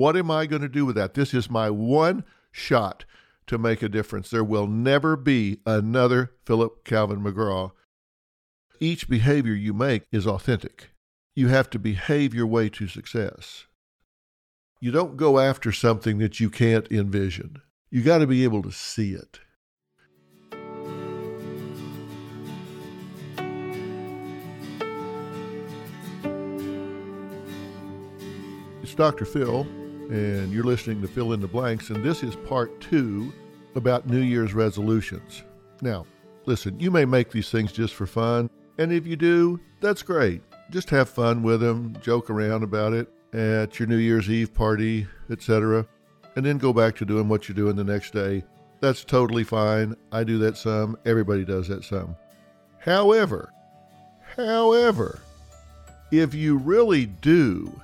What am I going to do with that? This is my one shot to make a difference. There will never be another Philip Calvin McGraw. Each behavior you make is authentic. You have to behave your way to success. You don't go after something that you can't envision. You got to be able to see it. It's Dr. Phil, and you're listening to Phil in the Blanks, and this is part two about New Year's resolutions. Now, listen, you may make these things just for fun, and if you do, that's great. Just have fun with them, joke around about it at your New Year's Eve party, etc., and then go back to doing what you're doing the next day. That's totally fine. I do that some, everybody does that some. However, however, if you really do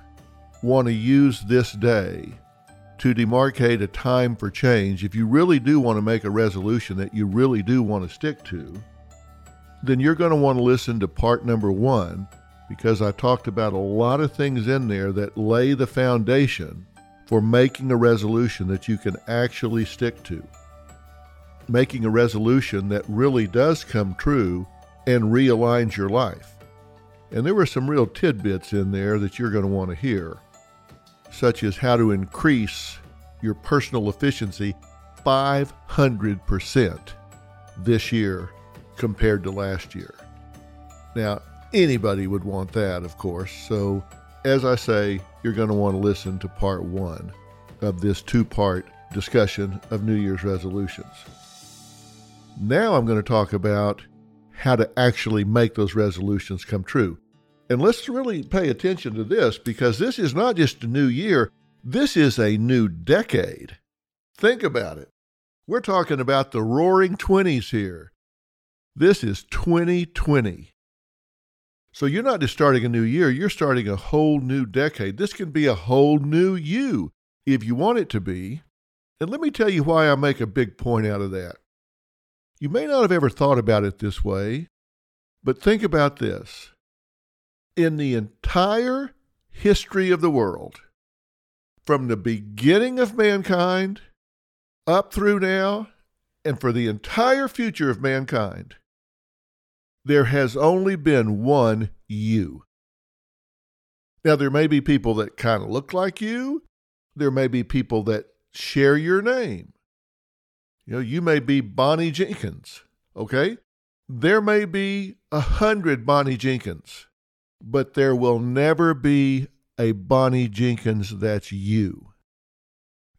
want to use this day to demarcate a time for change, if you really do want to make a resolution that you really do want to stick to, then you're going to want to listen to part number one because I talked about a lot of things in there that lay the foundation for making a resolution that you can actually stick to. Making a resolution that really does come true and realigns your life. And there were some real tidbits in there that you're going to want to hear such as how to increase your personal efficiency 500% this year compared to last year. Now, anybody would want that, of course. So, as I say, you're going to want to listen to part one of this two part discussion of New Year's resolutions. Now, I'm going to talk about how to actually make those resolutions come true. And let's really pay attention to this because this is not just a new year, this is a new decade. Think about it. We're talking about the roaring 20s here. This is 2020. So you're not just starting a new year, you're starting a whole new decade. This can be a whole new you if you want it to be. And let me tell you why I make a big point out of that. You may not have ever thought about it this way, but think about this in the entire history of the world, from the beginning of mankind up through now, and for the entire future of mankind, there has only been one you. Now, there may be people that kind of look like you, there may be people that share your name. You know, you may be Bonnie Jenkins, okay? There may be a hundred Bonnie Jenkins but there will never be a Bonnie Jenkins that's you.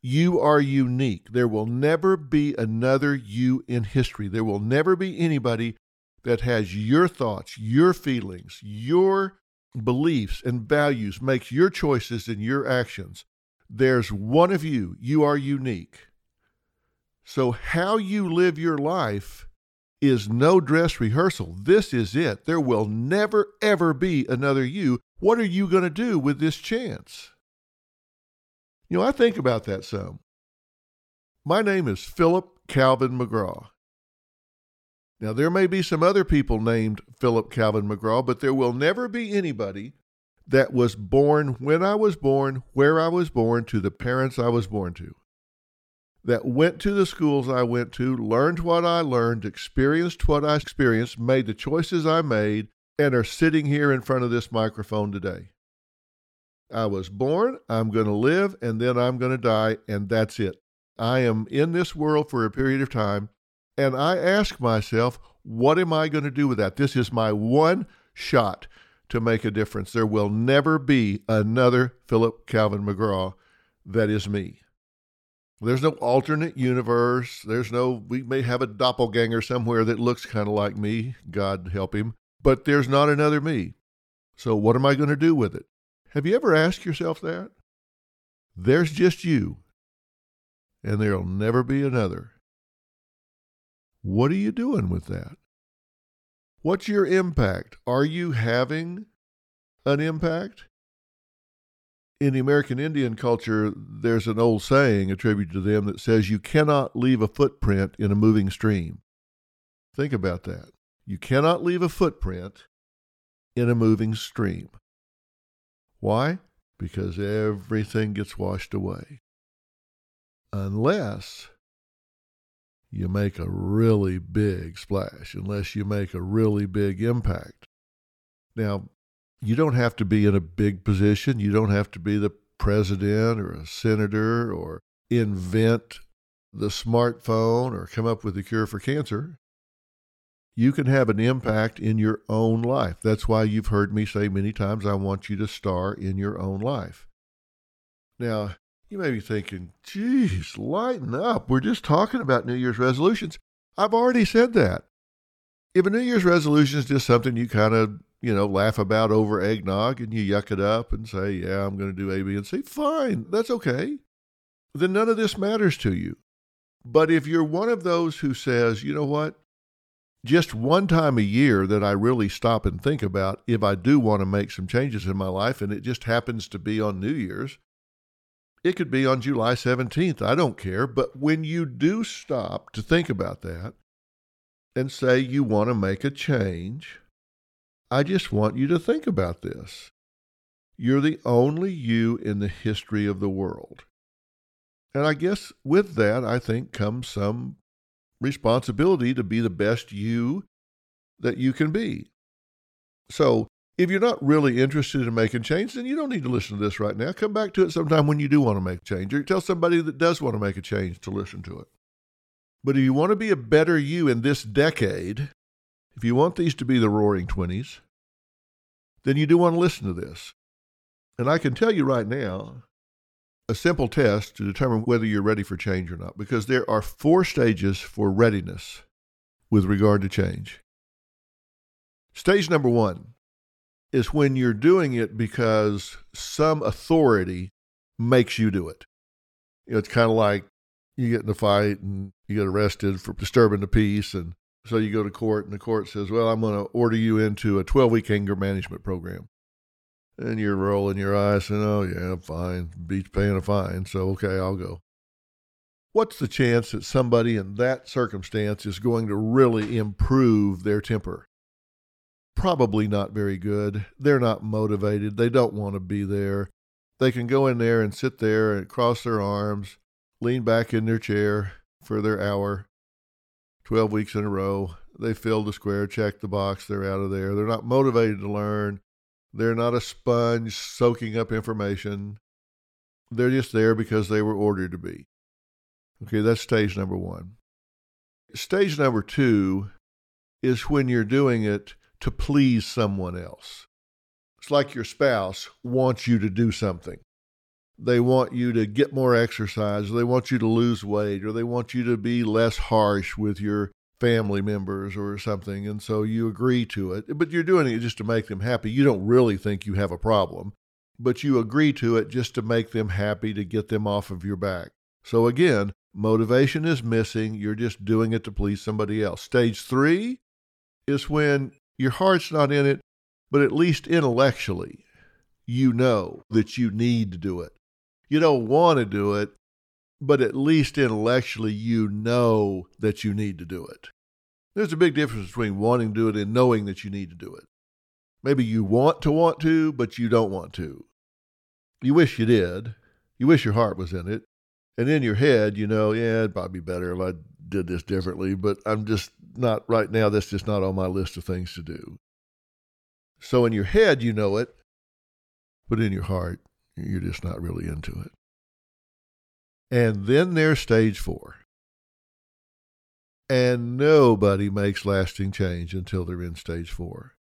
You are unique. There will never be another you in history. There will never be anybody that has your thoughts, your feelings, your beliefs and values, makes your choices and your actions. There's one of you. You are unique. So, how you live your life is no dress rehearsal. This is it. There will never, ever be another you. What are you going to do with this chance? You know, I think about that some. My name is Philip Calvin McGraw. Now, there may be some other people named Philip Calvin McGraw, but there will never be anybody that was born when I was born, where I was born, to the parents I was born to that went to the schools I went to, learned what I learned, experienced what I experienced, made the choices I made, and are sitting here in front of this microphone today. I was born, I'm going to live, and then I'm going to die, and that's it. I am in this world for a period of time, and I ask myself, what am I going to do with that? This is my one shot to make a difference. There will never be another Philip Calvin McGraw that is me. There's no alternate universe. There's no, we may have a doppelganger somewhere that looks kind of like me, God help him, but there's not another me. So, what am I going to do with it? Have you ever asked yourself that? There's just you, and there'll never be another. What are you doing with that? What's your impact? Are you having an impact? In the American Indian culture, there's an old saying attributed to them that says you cannot leave a footprint in a moving stream. Think about that. You cannot leave a footprint in a moving stream. Why? Because everything gets washed away. Unless you make a really big splash, unless you make a really big impact. Now, you don't have to be in a big position. You don't have to be the president or a senator or invent the smartphone or come up with a cure for cancer. You can have an impact in your own life. That's why you've heard me say many times, I want you to star in your own life. Now, you may be thinking, geez, lighten up. We're just talking about New Year's resolutions. I've already said that. If a New Year's resolution is just something you kind of you know, laugh about over eggnog and you yuck it up and say, yeah, I'm going to do A, B, and C, fine, that's okay. Then none of this matters to you. But if you're one of those who says, you know what, just one time a year that I really stop and think about if I do want to make some changes in my life, and it just happens to be on New Year's, it could be on July 17th. I don't care. But when you do stop to think about that and say you want to make a change, I just want you to think about this. You're the only you in the history of the world. And I guess with that, I think comes some responsibility to be the best you that you can be. So, if you're not really interested in making change, then you don't need to listen to this right now. Come back to it sometime when you do want to make change, or tell somebody that does want to make a change to listen to it. But if you want to be a better you in this decade, if you want these to be the roaring 20s, then you do want to listen to this. And I can tell you right now a simple test to determine whether you're ready for change or not, because there are four stages for readiness with regard to change. Stage number one is when you're doing it because some authority makes you do it. You know, it's kind of like you get in a fight and you get arrested for disturbing the peace, and so you go to court, and the court says, Well, I'm going to order you into a 12 week anger management program. And you're rolling your eyes and, Oh, yeah, fine. Beats paying a fine. So, okay, I'll go. What's the chance that somebody in that circumstance is going to really improve their temper? Probably not very good. They're not motivated. They don't want to be there. They can go in there and sit there and cross their arms, lean back in their chair for their hour, 12 weeks in a row. They filled the square, checked the box, they're out of there. They're not motivated to learn. They're not a sponge soaking up information. They're just there because they were ordered to be. Okay, that's stage number one. Stage number two is when you're doing it to please someone else. It's like your spouse wants you to do something they want you to get more exercise, or they want you to lose weight, or they want you to be less harsh with your family members or something. And so you agree to it, but you're doing it just to make them happy. You don't really think you have a problem, but you agree to it just to make them happy, to get them off of your back. So again, motivation is missing. You're just doing it to please somebody else. Stage three is when your heart's not in it, but at least intellectually, you know that you need to do it you don't want to do it, but at least intellectually you know that you need to do it. There's a big difference between wanting to do it and knowing that you need to do it. Maybe you want to want to, but you don't want to. You wish you did. You wish your heart was in it. And in your head, you know, yeah, it'd probably be better if I did this differently, but I'm just not right now. That's just not on my list of things to do. So in your head, you know it, but in your heart, you're just not really into it. And then there's stage four. And nobody makes lasting change until they're in stage four.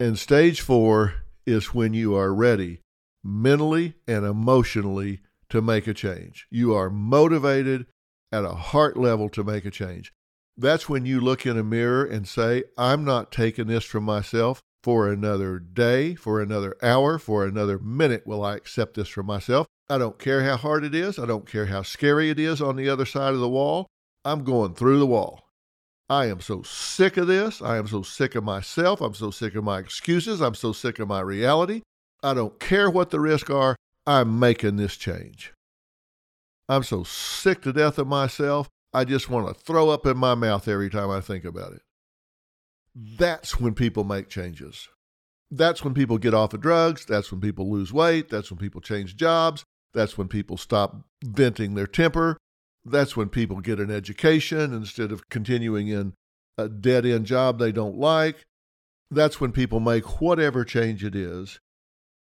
And stage four is when you are ready mentally and emotionally to make a change. You are motivated at a heart level to make a change. That's when you look in a mirror and say, I'm not taking this from myself for another day, for another hour, for another minute will I accept this for myself. I don't care how hard it is. I don't care how scary it is on the other side of the wall. I'm going through the wall. I am so sick of this. I am so sick of myself. I'm so sick of my excuses. I'm so sick of my reality. I don't care what the risks are. I'm making this change. I'm so sick to death of myself. I just want to throw up in my mouth every time I think about it. That's when people make changes. That's when people get off of drugs. That's when people lose weight. That's when people change jobs. That's when people stop venting their temper. That's when people get an education instead of continuing in a dead end job they don't like. That's when people make whatever change it is,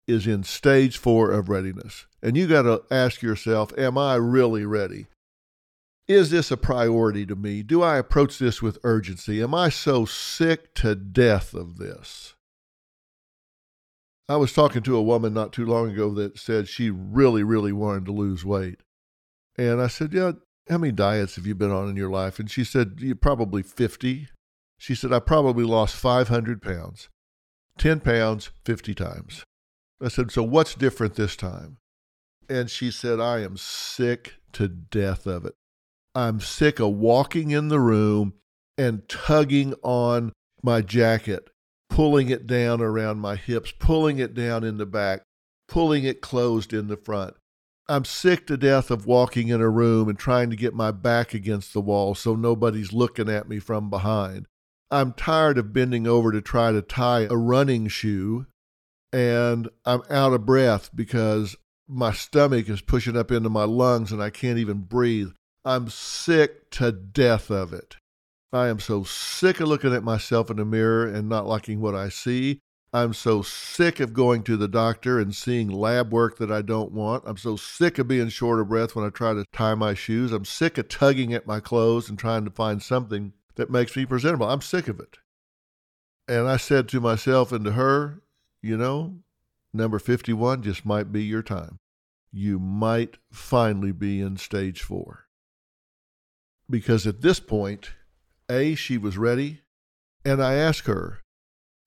is in stage four of readiness. And you got to ask yourself, am I really ready? Is this a priority to me? Do I approach this with urgency? Am I so sick to death of this? I was talking to a woman not too long ago that said she really, really wanted to lose weight. And I said, Yeah, how many diets have you been on in your life? And she said, you Probably 50. She said, I probably lost 500 pounds, 10 pounds 50 times. I said, So what's different this time? And she said, I am sick to death of it. I'm sick of walking in the room and tugging on my jacket, pulling it down around my hips, pulling it down in the back, pulling it closed in the front. I'm sick to death of walking in a room and trying to get my back against the wall so nobody's looking at me from behind. I'm tired of bending over to try to tie a running shoe and I'm out of breath because my stomach is pushing up into my lungs and I can't even breathe. I'm sick to death of it. I am so sick of looking at myself in the mirror and not liking what I see. I'm so sick of going to the doctor and seeing lab work that I don't want. I'm so sick of being short of breath when I try to tie my shoes. I'm sick of tugging at my clothes and trying to find something that makes me presentable. I'm sick of it. And I said to myself and to her, you know, number 51 just might be your time. You might finally be in stage four. Because at this point, A, she was ready, and I asked her,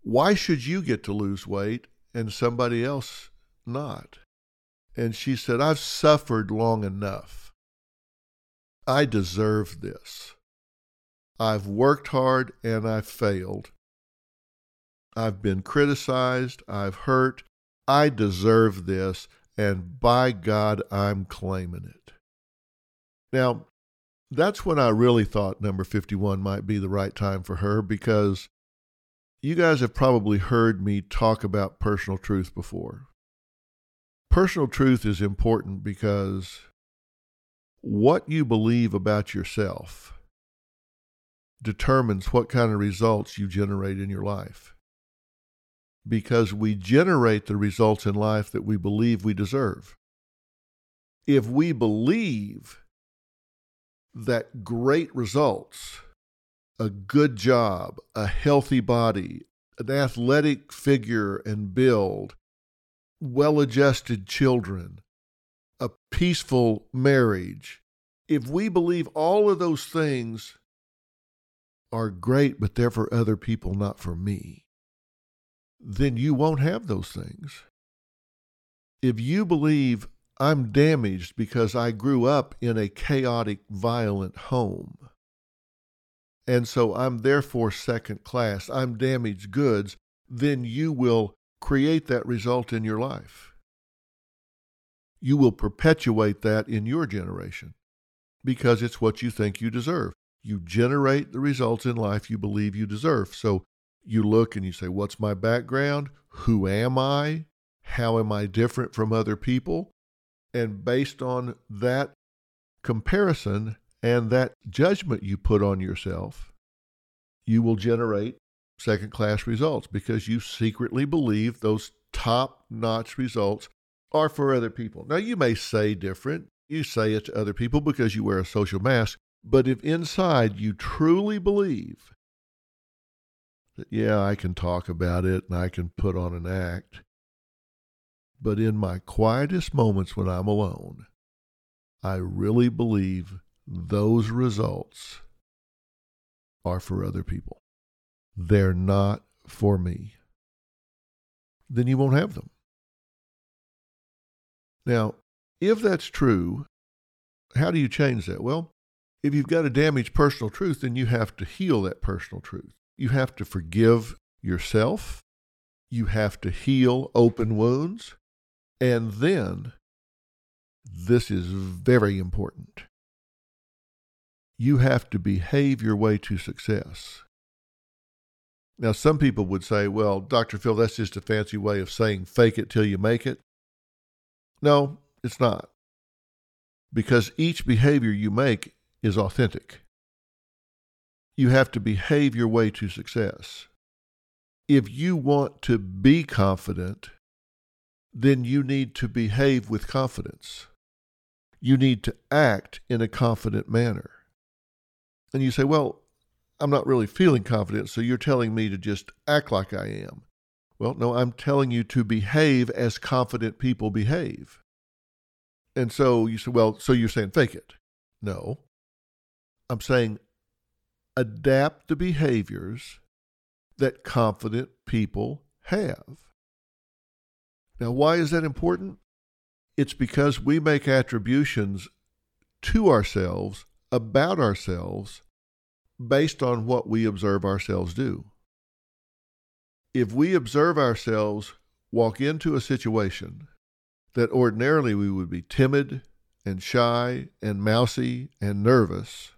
why should you get to lose weight and somebody else not? And she said, I've suffered long enough. I deserve this. I've worked hard and I've failed. I've been criticized. I've hurt. I deserve this. And by God, I'm claiming it. Now, that's when I really thought number 51 might be the right time for her because you guys have probably heard me talk about personal truth before. Personal truth is important because what you believe about yourself determines what kind of results you generate in your life. Because we generate the results in life that we believe we deserve. If we believe that great results a good job, a healthy body, an athletic figure and build, well adjusted children, a peaceful marriage. If we believe all of those things are great, but they're for other people, not for me, then you won't have those things. If you believe I'm damaged because I grew up in a chaotic, violent home, and so I'm therefore second class, I'm damaged goods, then you will create that result in your life. You will perpetuate that in your generation because it's what you think you deserve. You generate the results in life you believe you deserve. So you look and you say, What's my background? Who am I? How am I different from other people? And based on that comparison, and that judgment you put on yourself, you will generate second class results because you secretly believe those top notch results are for other people. Now, you may say different. You say it to other people because you wear a social mask. But if inside you truly believe that, yeah, I can talk about it and I can put on an act. But in my quietest moments when I'm alone, I really believe those results are for other people. They're not for me. Then you won't have them. Now, if that's true, how do you change that? Well, if you've got a damaged personal truth, then you have to heal that personal truth. You have to forgive yourself. You have to heal open wounds. And then, this is very important, you have to behave your way to success. Now, some people would say, well, Dr. Phil, that's just a fancy way of saying fake it till you make it. No, it's not. Because each behavior you make is authentic. You have to behave your way to success. If you want to be confident, then you need to behave with confidence. You need to act in a confident manner. And you say, well, I'm not really feeling confident, so you're telling me to just act like I am. Well, no, I'm telling you to behave as confident people behave. And so you say, well, so you're saying fake it. No. I'm saying adapt the behaviors that confident people have. Now, why is that important? It's because we make attributions to ourselves, about ourselves, based on what we observe ourselves do. If we observe ourselves walk into a situation that ordinarily we would be timid and shy and mousy and nervous,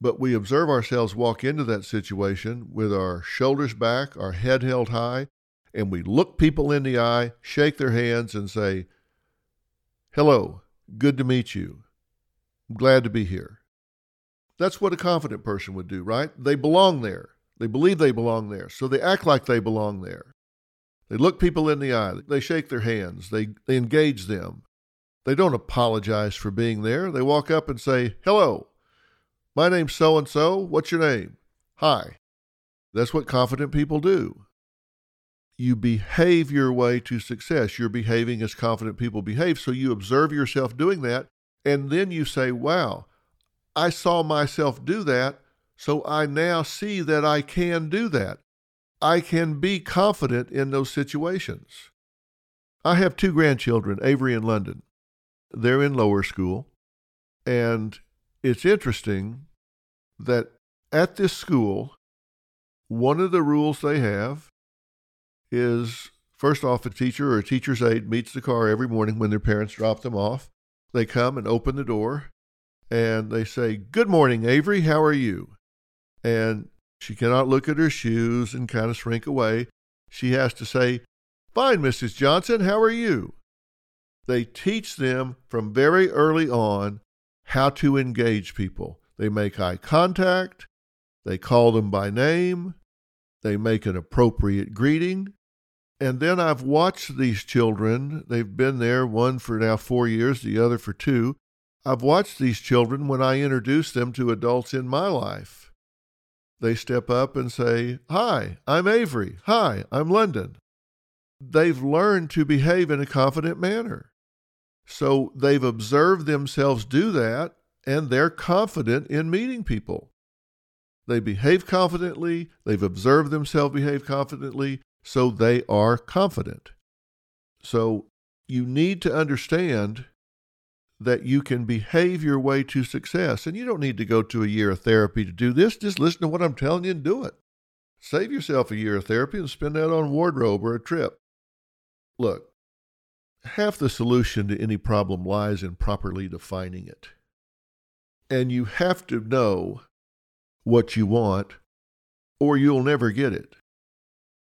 but we observe ourselves walk into that situation with our shoulders back, our head held high, and we look people in the eye, shake their hands, and say, Hello, good to meet you. I'm glad to be here. That's what a confident person would do, right? They belong there. They believe they belong there, so they act like they belong there. They look people in the eye, they shake their hands, they, they engage them. They don't apologize for being there. They walk up and say, Hello, my name's so and so. What's your name? Hi. That's what confident people do you behave your way to success. You're behaving as confident people behave. So you observe yourself doing that. And then you say, wow, I saw myself do that. So I now see that I can do that. I can be confident in those situations. I have two grandchildren, Avery and London. They're in lower school. And it's interesting that at this school, one of the rules they have is first off, a teacher or a teacher's aide meets the car every morning when their parents drop them off. They come and open the door and they say, Good morning, Avery. How are you? And she cannot look at her shoes and kind of shrink away. She has to say, Fine, Mrs. Johnson. How are you? They teach them from very early on how to engage people. They make eye contact. They call them by name. They make an appropriate greeting. And then I've watched these children. They've been there, one for now four years, the other for two. I've watched these children when I introduce them to adults in my life. They step up and say, Hi, I'm Avery. Hi, I'm London. They've learned to behave in a confident manner. So they've observed themselves do that, and they're confident in meeting people. They behave confidently, they've observed themselves behave confidently, so they are confident. So you need to understand that you can behave your way to success. And you don't need to go to a year of therapy to do this. Just listen to what I'm telling you and do it. Save yourself a year of therapy and spend that on wardrobe or a trip. Look, half the solution to any problem lies in properly defining it. And you have to know what you want, or you'll never get it.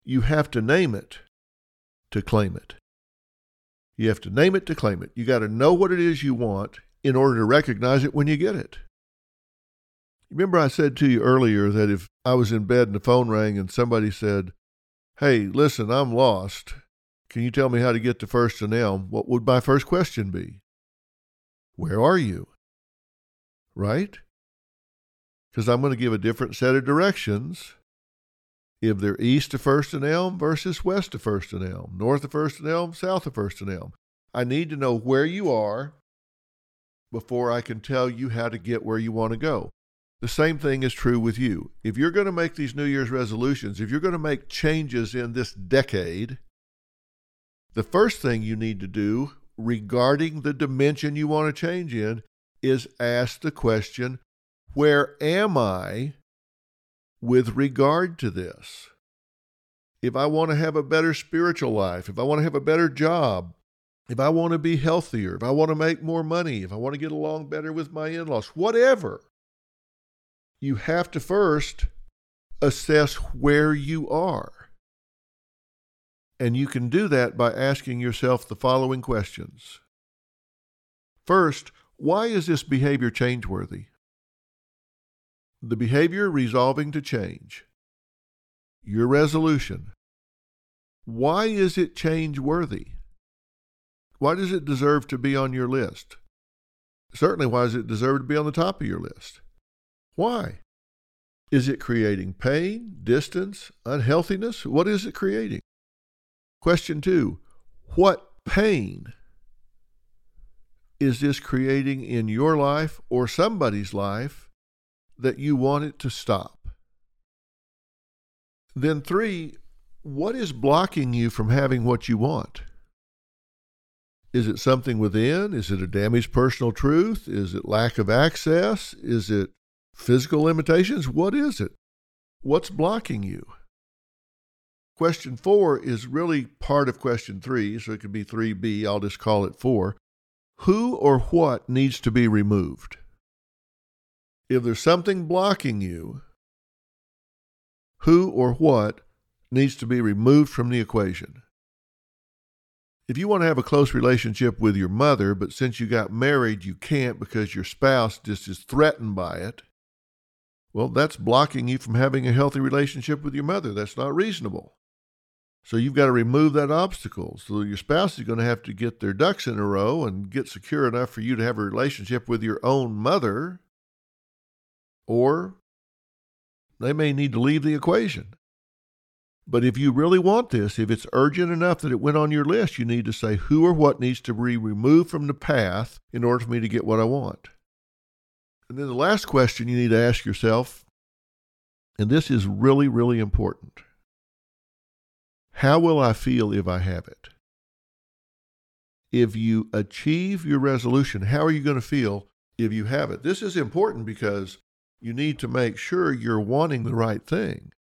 You have to name it to claim it. You have to name it to claim it. You got to know what it is you want in order to recognize it when you get it. Remember, I said to you earlier that if I was in bed and the phone rang and somebody said, Hey, listen, I'm lost. Can you tell me how to get to First and Elm? What would my first question be? Where are you? Right? because I'm going to give a different set of directions if they're east of First and Elm versus west of First and Elm, north of First and Elm, south of First and Elm. I need to know where you are before I can tell you how to get where you want to go. The same thing is true with you. If you're going to make these New Year's resolutions, if you're going to make changes in this decade, the first thing you need to do regarding the dimension you want to change in is ask the question, Where am I with regard to this? If I want to have a better spiritual life, if I want to have a better job, if I want to be healthier, if I want to make more money, if I want to get along better with my in laws, whatever, you have to first assess where you are. And you can do that by asking yourself the following questions. First, why is this behavior changeworthy? The behavior resolving to change. Your resolution. Why is it change worthy? Why does it deserve to be on your list? Certainly, why does it deserve to be on the top of your list? Why? Is it creating pain, distance, unhealthiness? What is it creating? Question two What pain is this creating in your life or somebody's life that you want it to stop? Then, three, what is blocking you from having what you want? Is it something within? Is it a damaged personal truth? Is it lack of access? Is it physical limitations? What is it? What's blocking you? Question four is really part of question three, so it could be 3B. I'll just call it four. Who or what needs to be removed? If there's something blocking you, who or what needs to be removed from the equation? If you want to have a close relationship with your mother, but since you got married, you can't because your spouse just is threatened by it, well, that's blocking you from having a healthy relationship with your mother. That's not reasonable. So you've got to remove that obstacle. So your spouse is going to have to get their ducks in a row and get secure enough for you to have a relationship with your own mother, or they may need to leave the equation. But if you really want this, if it's urgent enough that it went on your list, you need to say who or what needs to be removed from the path in order for me to get what I want. And then the last question you need to ask yourself, and this is really, really important how will I feel if I have it? If you achieve your resolution, how are you going to feel if you have it? This is important because you need to make sure you're wanting the right thing.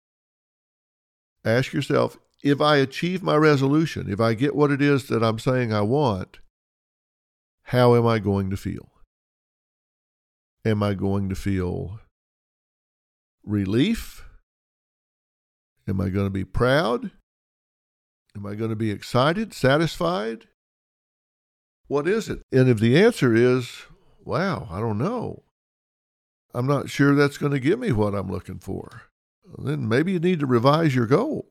Ask yourself if I achieve my resolution, if I get what it is that I'm saying I want, how am I going to feel? Am I going to feel relief? Am I going to be proud? Am I going to be excited, satisfied? What is it? And if the answer is, wow, I don't know, I'm not sure that's going to give me what I'm looking for, then maybe you need to revise your goal.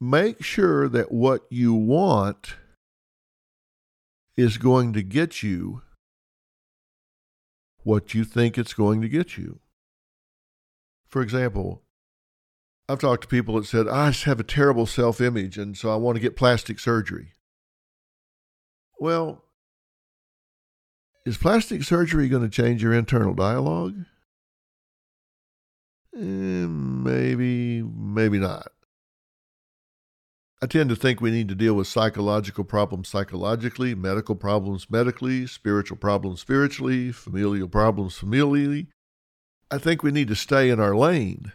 Make sure that what you want is going to get you what you think it's going to get you. For example, I've talked to people that said, I have a terrible self image, and so I want to get plastic surgery. Well, is plastic surgery going to change your internal dialogue? Eh, maybe, maybe not. I tend to think we need to deal with psychological problems psychologically, medical problems medically, spiritual problems spiritually, familial problems familially. I think we need to stay in our lane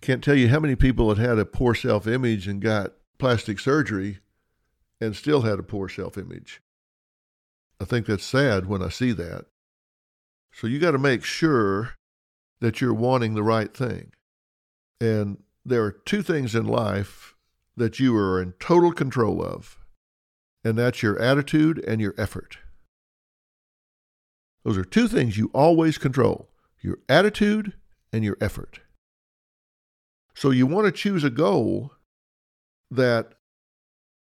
I can't tell you how many people had had a poor self image and got plastic surgery and still had a poor self image. I think that's sad when I see that. So you got to make sure that you're wanting the right thing. And there are two things in life that you are in total control of, and that's your attitude and your effort. Those are two things you always control your attitude and your effort. So you want to choose a goal that,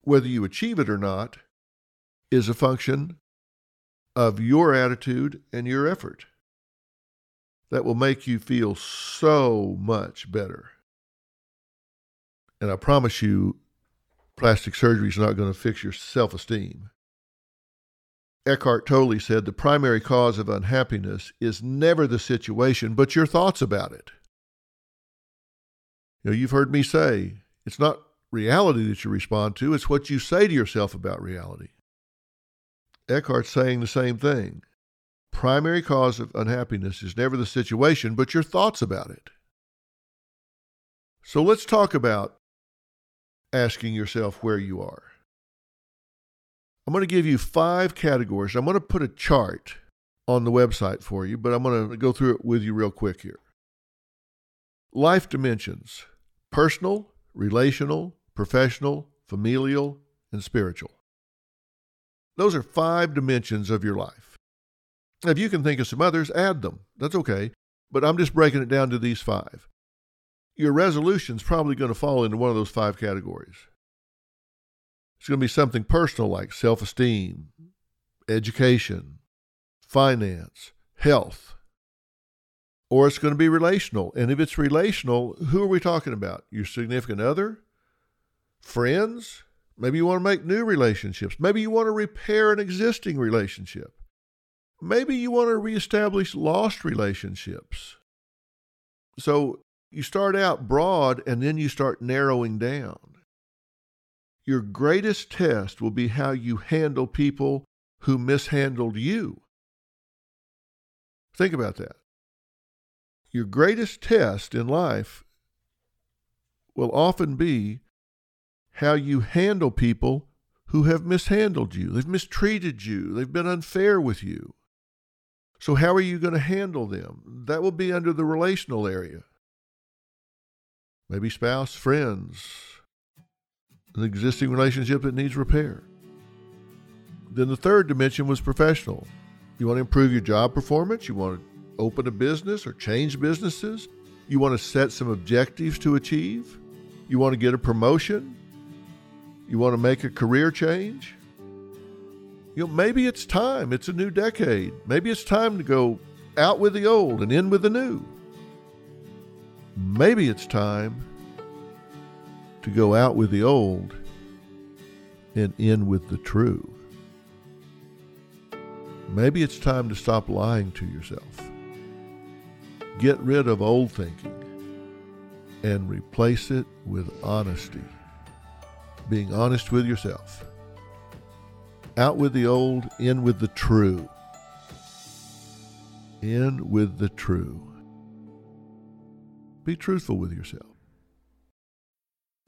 whether you achieve it or not, is a function of your attitude and your effort. that will make you feel so much better. And I promise you, plastic surgery is not going to fix your self esteem. Eckhart Tolle said the primary cause of unhappiness is never the situation, but your thoughts about it. You know, you've heard me say it's not reality that you respond to, it's what you say to yourself about reality. Eckhart's saying the same thing. Primary cause of unhappiness is never the situation, but your thoughts about it. So let's talk about asking yourself where you are. I'm going to give you five categories. I'm going to put a chart on the website for you, but I'm going to go through it with you real quick here. Life dimensions personal, relational, professional, familial, and spiritual. Those are five dimensions of your life. If you can think of some others, add them. That's okay. But I'm just breaking it down to these five. Your resolution's probably going to fall into one of those five categories. It's going to be something personal like self esteem, education, finance, health. Or it's going to be relational. And if it's relational, who are we talking about? Your significant other? Friends? Maybe you want to make new relationships. Maybe you want to repair an existing relationship. Maybe you want to reestablish lost relationships. So you start out broad and then you start narrowing down. Your greatest test will be how you handle people who mishandled you. Think about that. Your greatest test in life will often be how you handle people who have mishandled you. They've mistreated you. They've been unfair with you. So, how are you going to handle them? That will be under the relational area. Maybe spouse, friends, an existing relationship that needs repair. Then the third dimension was professional. You want to improve your job performance? You want to open a business or change businesses? You want to set some objectives to achieve? You want to get a promotion? You want to make a career change? You know, maybe it's time. It's a new decade. Maybe it's time to go out with the old and in with the new. Maybe it's time to go out with the old and in with the true. Maybe it's time to stop lying to yourself. Get rid of old thinking and replace it with honesty. Being honest with yourself. Out with the old, in with the true. In with the true. Be truthful with yourself.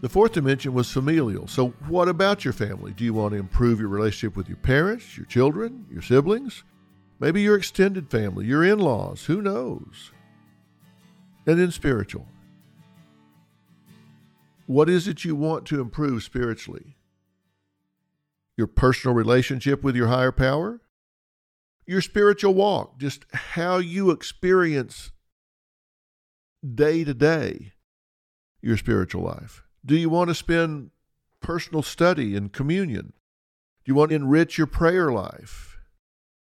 The fourth dimension was familial. So, what about your family? Do you want to improve your relationship with your parents, your children, your siblings? Maybe your extended family, your in laws, who knows? And then spiritual. What is it you want to improve spiritually? Your personal relationship with your higher power? your spiritual walk, just how you experience day to day your spiritual life? Do you want to spend personal study and communion? Do you want to enrich your prayer life?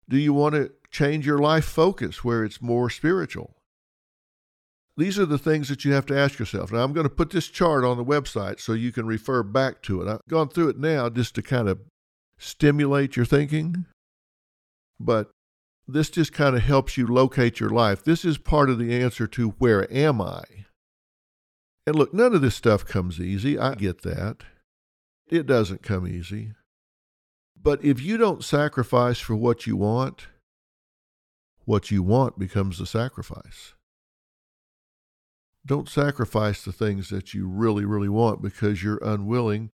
Do you want to change your life focus where it's more spiritual? These are the things that you have to ask yourself. Now, I'm going to put this chart on the website so you can refer back to it. I've gone through it now just to kind of stimulate your thinking, but this just kind of helps you locate your life. This is part of the answer to where am I? And look, none of this stuff comes easy. I get that. It doesn't come easy. But if you don't sacrifice for what you want, what you want becomes the sacrifice. Don't sacrifice the things that you really, really want because you're unwilling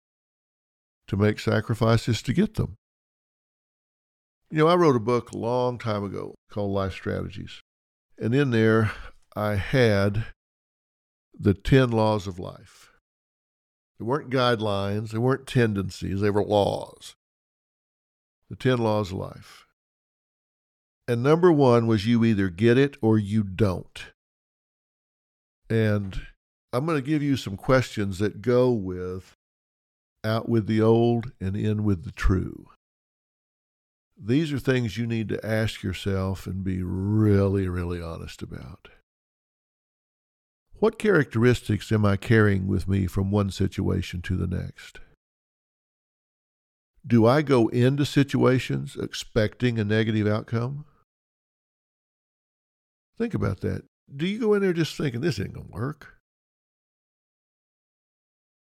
to make sacrifices to get them. You know, I wrote a book a long time ago called Life Strategies. And in there, I had the 10 laws of life. They weren't guidelines, they weren't tendencies, they were laws. The 10 laws of life. And number one was you either get it or you don't. And I'm going to give you some questions that go with out with the old and in with the true. These are things you need to ask yourself and be really, really honest about. What characteristics am I carrying with me from one situation to the next? Do I go into situations expecting a negative outcome? Think about that. Do you go in there just thinking, this ain't going to work?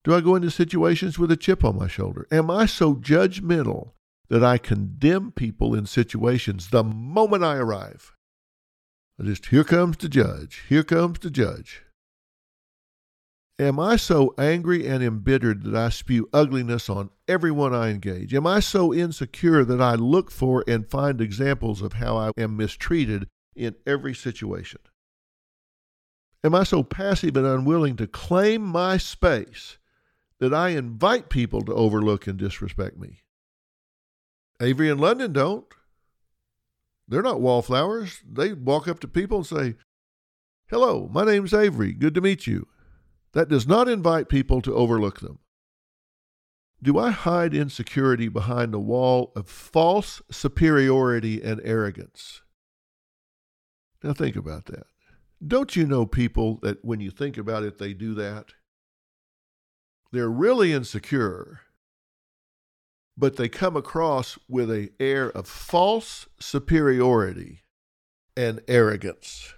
Do I go into situations with a chip on my shoulder? Am I so judgmental that I condemn people in situations the moment I arrive? I just, here comes the judge, here comes the judge. Am I so angry and embittered that I spew ugliness on everyone I engage? Am I so insecure that I look for and find examples of how I am mistreated in every situation? Am I so passive and unwilling to claim my space that I invite people to overlook and disrespect me? Avery and London don't. They're not wallflowers. They walk up to people and say, Hello, my name's Avery. Good to meet you. That does not invite people to overlook them. Do I hide insecurity behind a wall of false superiority and arrogance? Now think about that. Don't you know people that when you think about it, they do that? They're really insecure, but they come across with an air of false superiority and arrogance.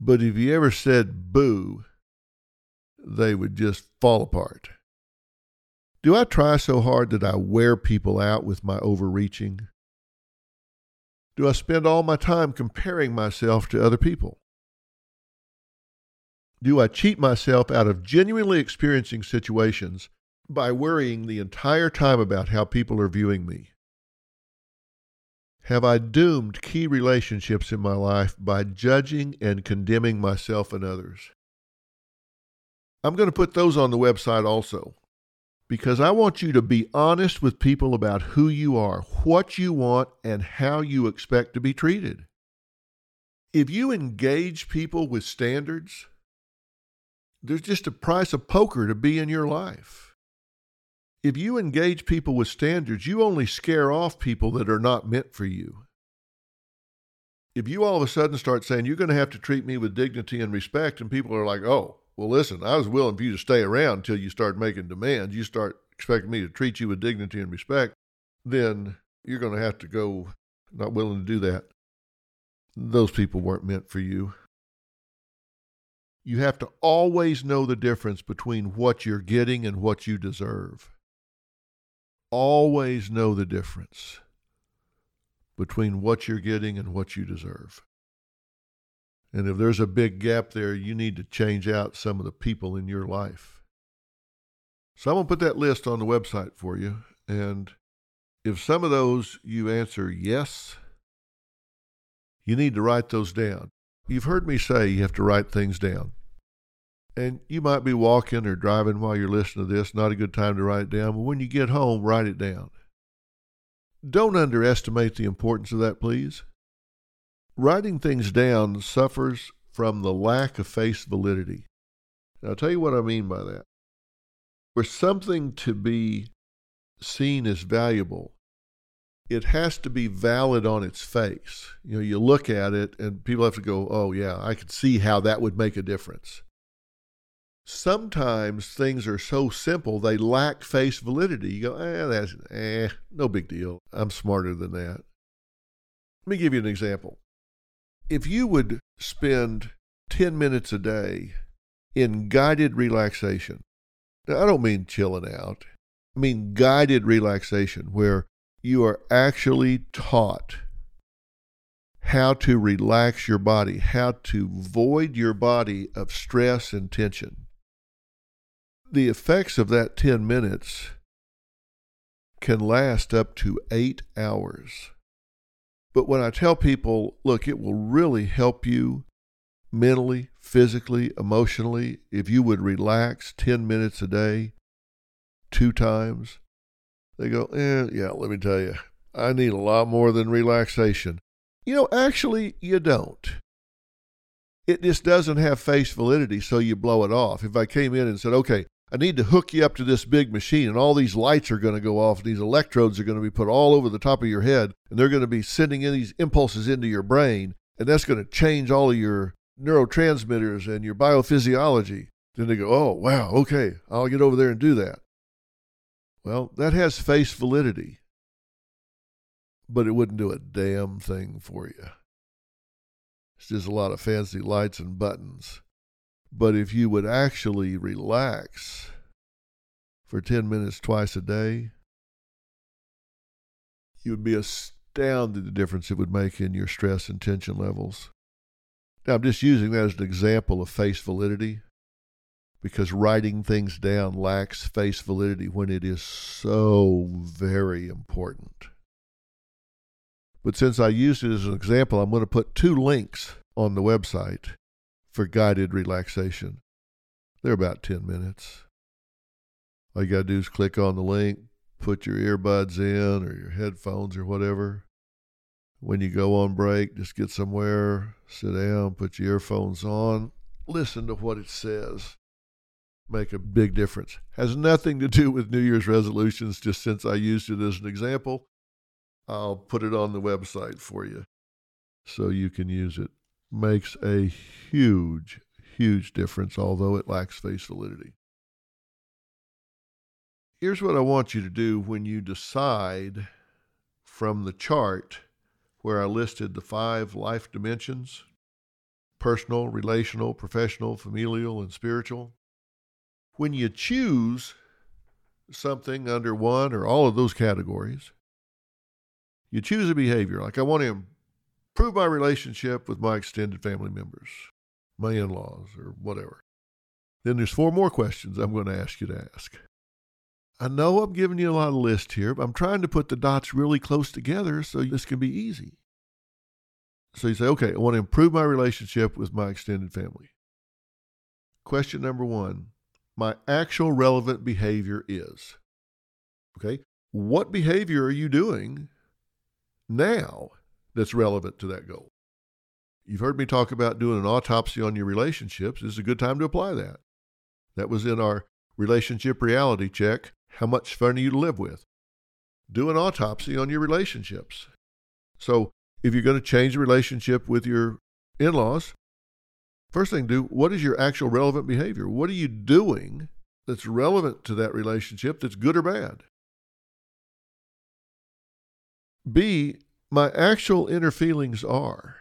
But if you ever said boo, they would just fall apart. Do I try so hard that I wear people out with my overreaching? Do I spend all my time comparing myself to other people? Do I cheat myself out of genuinely experiencing situations by worrying the entire time about how people are viewing me? Have I doomed key relationships in my life by judging and condemning myself and others? I'm going to put those on the website also because I want you to be honest with people about who you are, what you want, and how you expect to be treated. If you engage people with standards, there's just a price of poker to be in your life. If you engage people with standards, you only scare off people that are not meant for you. If you all of a sudden start saying, you're going to have to treat me with dignity and respect, and people are like, oh, well, listen, I was willing for you to stay around until you start making demands, you start expecting me to treat you with dignity and respect, then you're going to have to go not willing to do that. Those people weren't meant for you. You have to always know the difference between what you're getting and what you deserve. Always know the difference between what you're getting and what you deserve. And if there's a big gap there, you need to change out some of the people in your life. So I'm going to put that list on the website for you. And if some of those you answer yes, you need to write those down. You've heard me say you have to write things down. And you might be walking or driving while you're listening to this, not a good time to write it down, but when you get home, write it down. don't underestimate the importance of that, please. Writing things down suffers from the lack of face validity. Now, I'll tell you what I mean by that. For something to be seen as valuable, it has to be valid on its face. You know, you look at it and people have to go, oh, yeah, I could see how that would make a difference. Sometimes things are so simple they lack face validity. You go, eh, that's eh, no big deal. I'm smarter than that. Let me give you an example. If you would spend 10 minutes a day in guided relaxation, now, I don't mean chilling out, I mean guided relaxation where you are actually taught how to relax your body, how to void your body of stress and tension. The effects of that 10 minutes can last up to eight hours. But when I tell people, look, it will really help you mentally, physically, emotionally if you would relax 10 minutes a day, two times, they go, eh, yeah, let me tell you, I need a lot more than relaxation. You know, actually, you don't. It just doesn't have face validity, so you blow it off. If I came in and said, okay, I need to hook you up to this big machine, and all these lights are going to go off, these electrodes are going to be put all over the top of your head, and they're going to be sending in these impulses into your brain, and that's going to change all of your neurotransmitters and your biophysiology. Then they go, oh, wow, okay, I'll get over there and do that. Well, that has face validity, but it wouldn't do a damn thing for you. It's just a lot of fancy lights and buttons. But if you would actually relax for 10 minutes twice a day, you would be astounded at the difference it would make in your stress and tension levels. Now, I'm just using that as an example of face validity because writing things down lacks face validity when it is so very important. But since I used it as an example, I'm going to put two links on the website for guided relaxation. They're about 10 minutes. All you got to do is click on the link, put your earbuds in or your headphones or whatever. When you go on break, just get somewhere, sit down, put your earphones on, listen to what it says make a big difference. Has nothing to do with New Year's resolutions, just since I used it as an example. I'll put it on the website for you so you can use it. Makes a huge, huge difference, although it lacks face validity. Here's what I want you to do when you decide from the chart where I listed the five life dimensions personal, relational, professional, familial, and spiritual when you choose something under one or all of those categories, you choose a behavior. Like I want to improve my relationship with my extended family members, my in laws, or whatever. Then there's four more questions I'm going to ask you to ask. I know I'm giving you a lot of lists here, but I'm trying to put the dots really close together so this can be easy. So you say, okay, I want to improve my relationship with my extended family. Question number one my actual relevant behavior is. Okay? What behavior are you doing now that's relevant to that goal? You've heard me talk about doing an autopsy on your relationships. This is a good time to apply that. That was in our relationship reality check. How much fun are you to live with? Do an autopsy on your relationships. So, if you're going to change the relationship with your in laws, First thing do, what is your actual relevant behavior? What are you doing that's relevant to that relationship that's good or bad? B, my actual inner feelings are.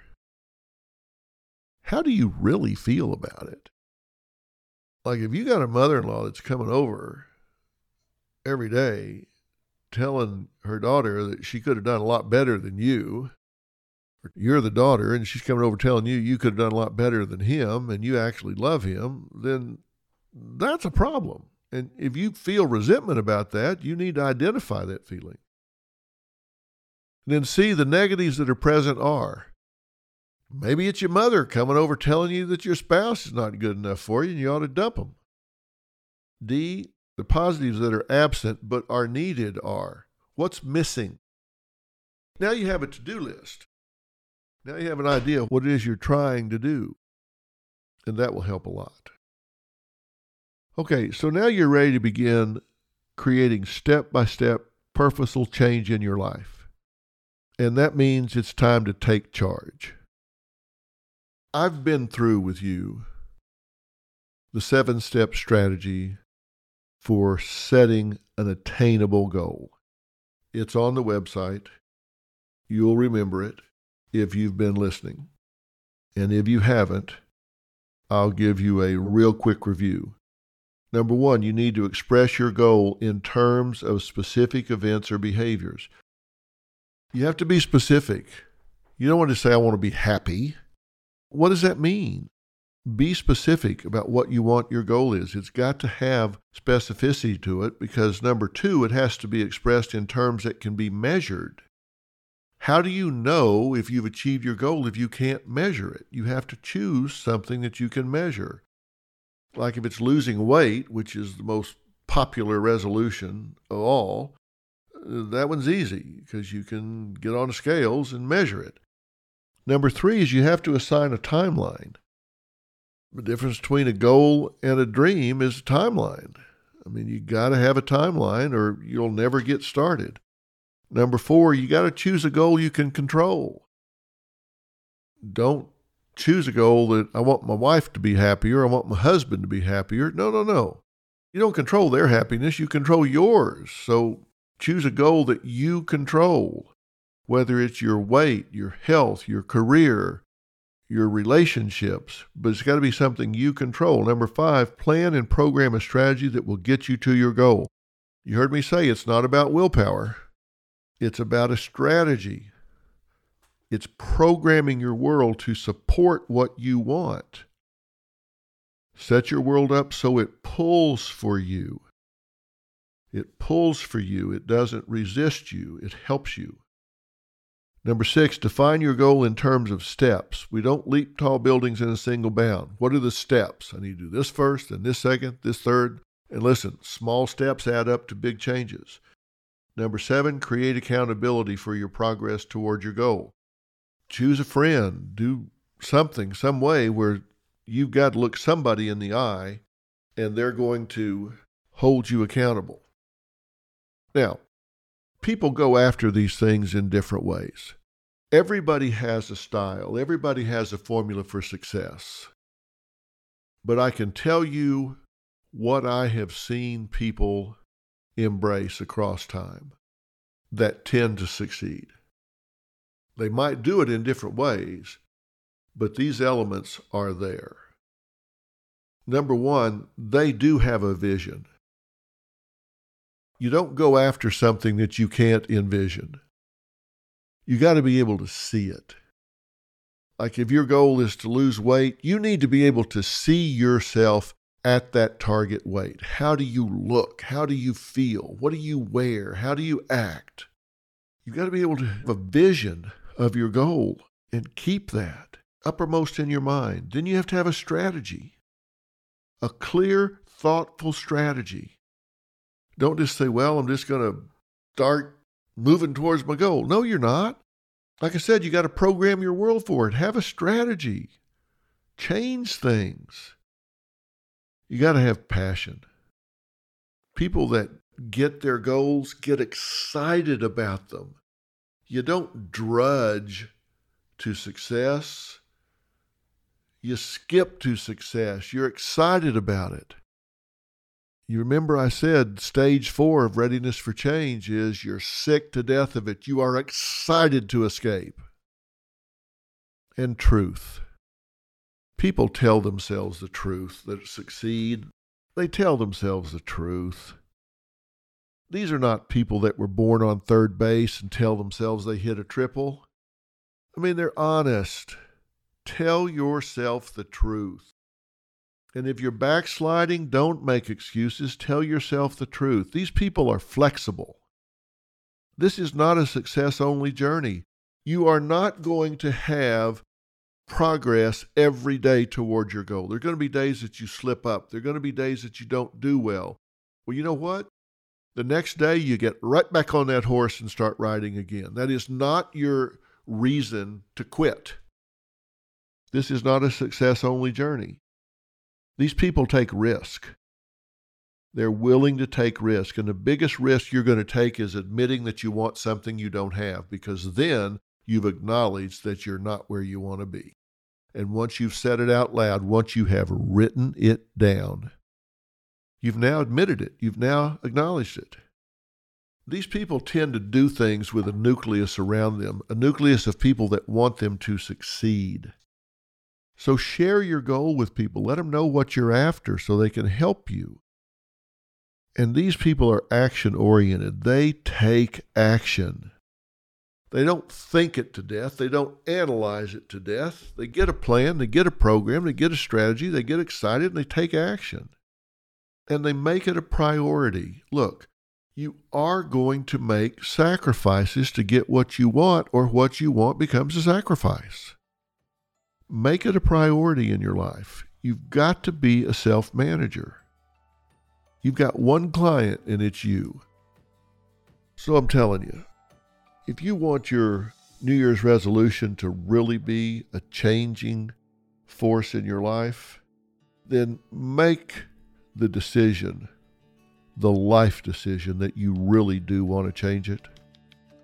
How do you really feel about it? Like if you got a mother in law that's coming over every day telling her daughter that she could have done a lot better than you, you're the daughter and she's coming over telling you you could have done a lot better than him and you actually love him, then that's a problem. And if you feel resentment about that, you need to identify that feeling. And then see the negatives that are present are. Maybe it's your mother coming over telling you that your spouse is not good enough for you and you ought to dump them. D, the positives that are absent but are needed are what's missing? Now you have a to do list. Now you have an idea what it is you're trying to do. And that will help a lot. Okay, so now you're ready to begin creating step by step purposeful change in your life. And that means it's time to take charge. I've been through with you the seven step strategy for setting an attainable goal. It's on the website. You'll remember it if you've been listening. And if you haven't, I'll give you a real quick review. Number one, you need to express your goal in terms of specific events or behaviors. You have to be specific. You don't want to say, I want to be happy. What does that mean? Be specific about what you want your goal is. It's got to have specificity to it because, number two, it has to be expressed in terms that can be measured. How do you know if you've achieved your goal if you can't measure it? You have to choose something that you can measure. Like if it's losing weight, which is the most popular resolution of all, that one's easy because you can get on scales and measure it. Number three is you have to assign a timeline. The difference between a goal and a dream is a timeline. I mean, you got to have a timeline or you'll never get started. Number four, you got to choose a goal you can control. Don't choose a goal that I want my wife to be happier, I want my husband to be happier. No, no, no. You don't control their happiness, you control yours. So choose a goal that you control, whether it's your weight, your health, your career, your relationships, but it's got to be something you control. Number five, plan and program a strategy that will get you to your goal. You heard me say it's not about willpower, it's about a strategy. It's programming your world to support what you want. Set your world up so it pulls for you. It pulls for you. It doesn't resist you. It helps you. Number six, define your goal in terms of steps. We don't leap tall buildings in a single bound. What are the steps? I need to do this first, and this second, this third. And listen, small steps add up to big changes. Number seven, create accountability for your progress toward your goal. Choose a friend, do something, some way where you've got to look somebody in the eye and they're going to hold you accountable. Now, people go after these things in different ways. Everybody has a style, everybody has a formula for success. But I can tell you what I have seen people embrace across time that tend to succeed. They might do it in different ways, but these elements are there. Number one, they do have a vision you don't go after something that you can't envision. You got to be able to see it. Like if your goal is to lose weight, you need to be able to see yourself at that target weight. How do you look? How do you feel? What do you wear? How do you act? You've got to be able to have a vision of your goal and keep that uppermost in your mind. Then you have to have a strategy, a clear, thoughtful strategy don't just say, well, I'm just going to start moving towards my goal. No, you're not. Like I said, you got to program your world for it. Have a strategy. Change things. You got to have passion. People that get their goals get excited about them. You don't drudge to success. You skip to success. You're excited about it. You remember I said stage four of readiness for change is you're sick to death of it. You are excited to escape. And truth. People tell themselves the truth that succeed. They tell themselves the truth. These are not people that were born on third base and tell themselves they hit a triple. I mean, they're honest. Tell yourself the truth. And if you're backsliding, don't make excuses. Tell yourself the truth. These people are flexible. This is not a success only journey. You are not going to have progress every day toward your goal. There are going to be days that you slip up, there are going to be days that you don't do well. Well, you know what? The next day, you get right back on that horse and start riding again. That is not your reason to quit. This is not a success only journey. These people take risk. They're willing to take risk. And the biggest risk you're going to take is admitting that you want something you don't have, because then you've acknowledged that you're not where you want to be. And once you've said it out loud, once you have written it down, you've now admitted it. You've now acknowledged it. These people tend to do things with a nucleus around them, a nucleus of people that want them to succeed. So share your goal with people. Let them know what you're after so they can help you. And these people are action oriented. They take action. They don't think it to death. They don't analyze it to death. They get a plan, they get a program, they get a strategy, they get excited, and they take action. And they make it a priority. Look, you are going to make sacrifices to get what you want, or what you want becomes a sacrifice. Make it a priority in your life. You've got to be a self manager. You've got one client, and it's you. So I'm telling you, if you want your New Year's resolution to really be a changing force in your life, then make the decision, the life decision that you really do want to change it.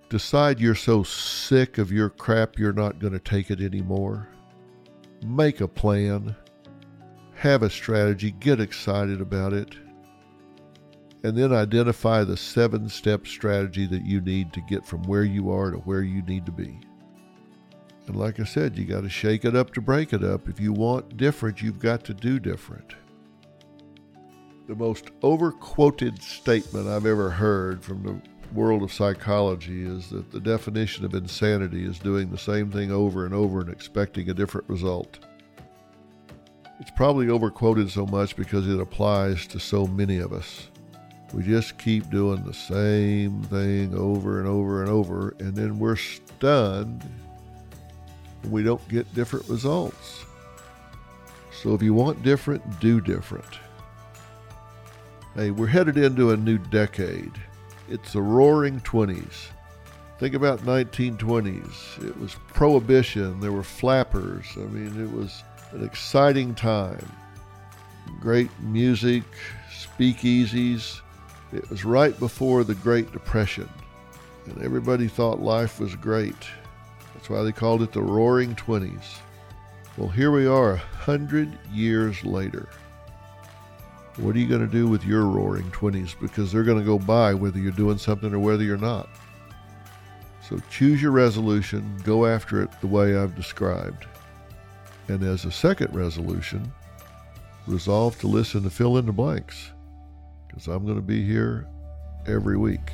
Decide you're so sick of your crap you're not going to take it anymore. Make a plan. Have a strategy. Get excited about it and then identify the seven step strategy that you need to get from where you are to where you need to be. And like I said, you got to shake it up to break it up. If you want different, you've got to do different. The most overquoted statement I've ever heard from the world of psychology is that the definition of insanity is doing the same thing over and over and expecting a different result. It's probably overquoted so much because it applies to so many of us. We just keep doing the same thing over and over and over, and then we're stunned and we don't get different results. So if you want different, do different. Hey, we're headed into a new decade. It's the roaring 20s. Think about 1920s. It was prohibition. There were flappers. I mean, it was an exciting time. Great music, speakeasies, it was right before the Great Depression, and everybody thought life was great. That's why they called it the Roaring Twenties. Well, here we are, a hundred years later. What are you going to do with your Roaring Twenties? Because they're going to go by whether you're doing something or whether you're not. So choose your resolution, go after it the way I've described. And as a second resolution, resolve to listen to Phil in the Blanks because I'm going to be here every week.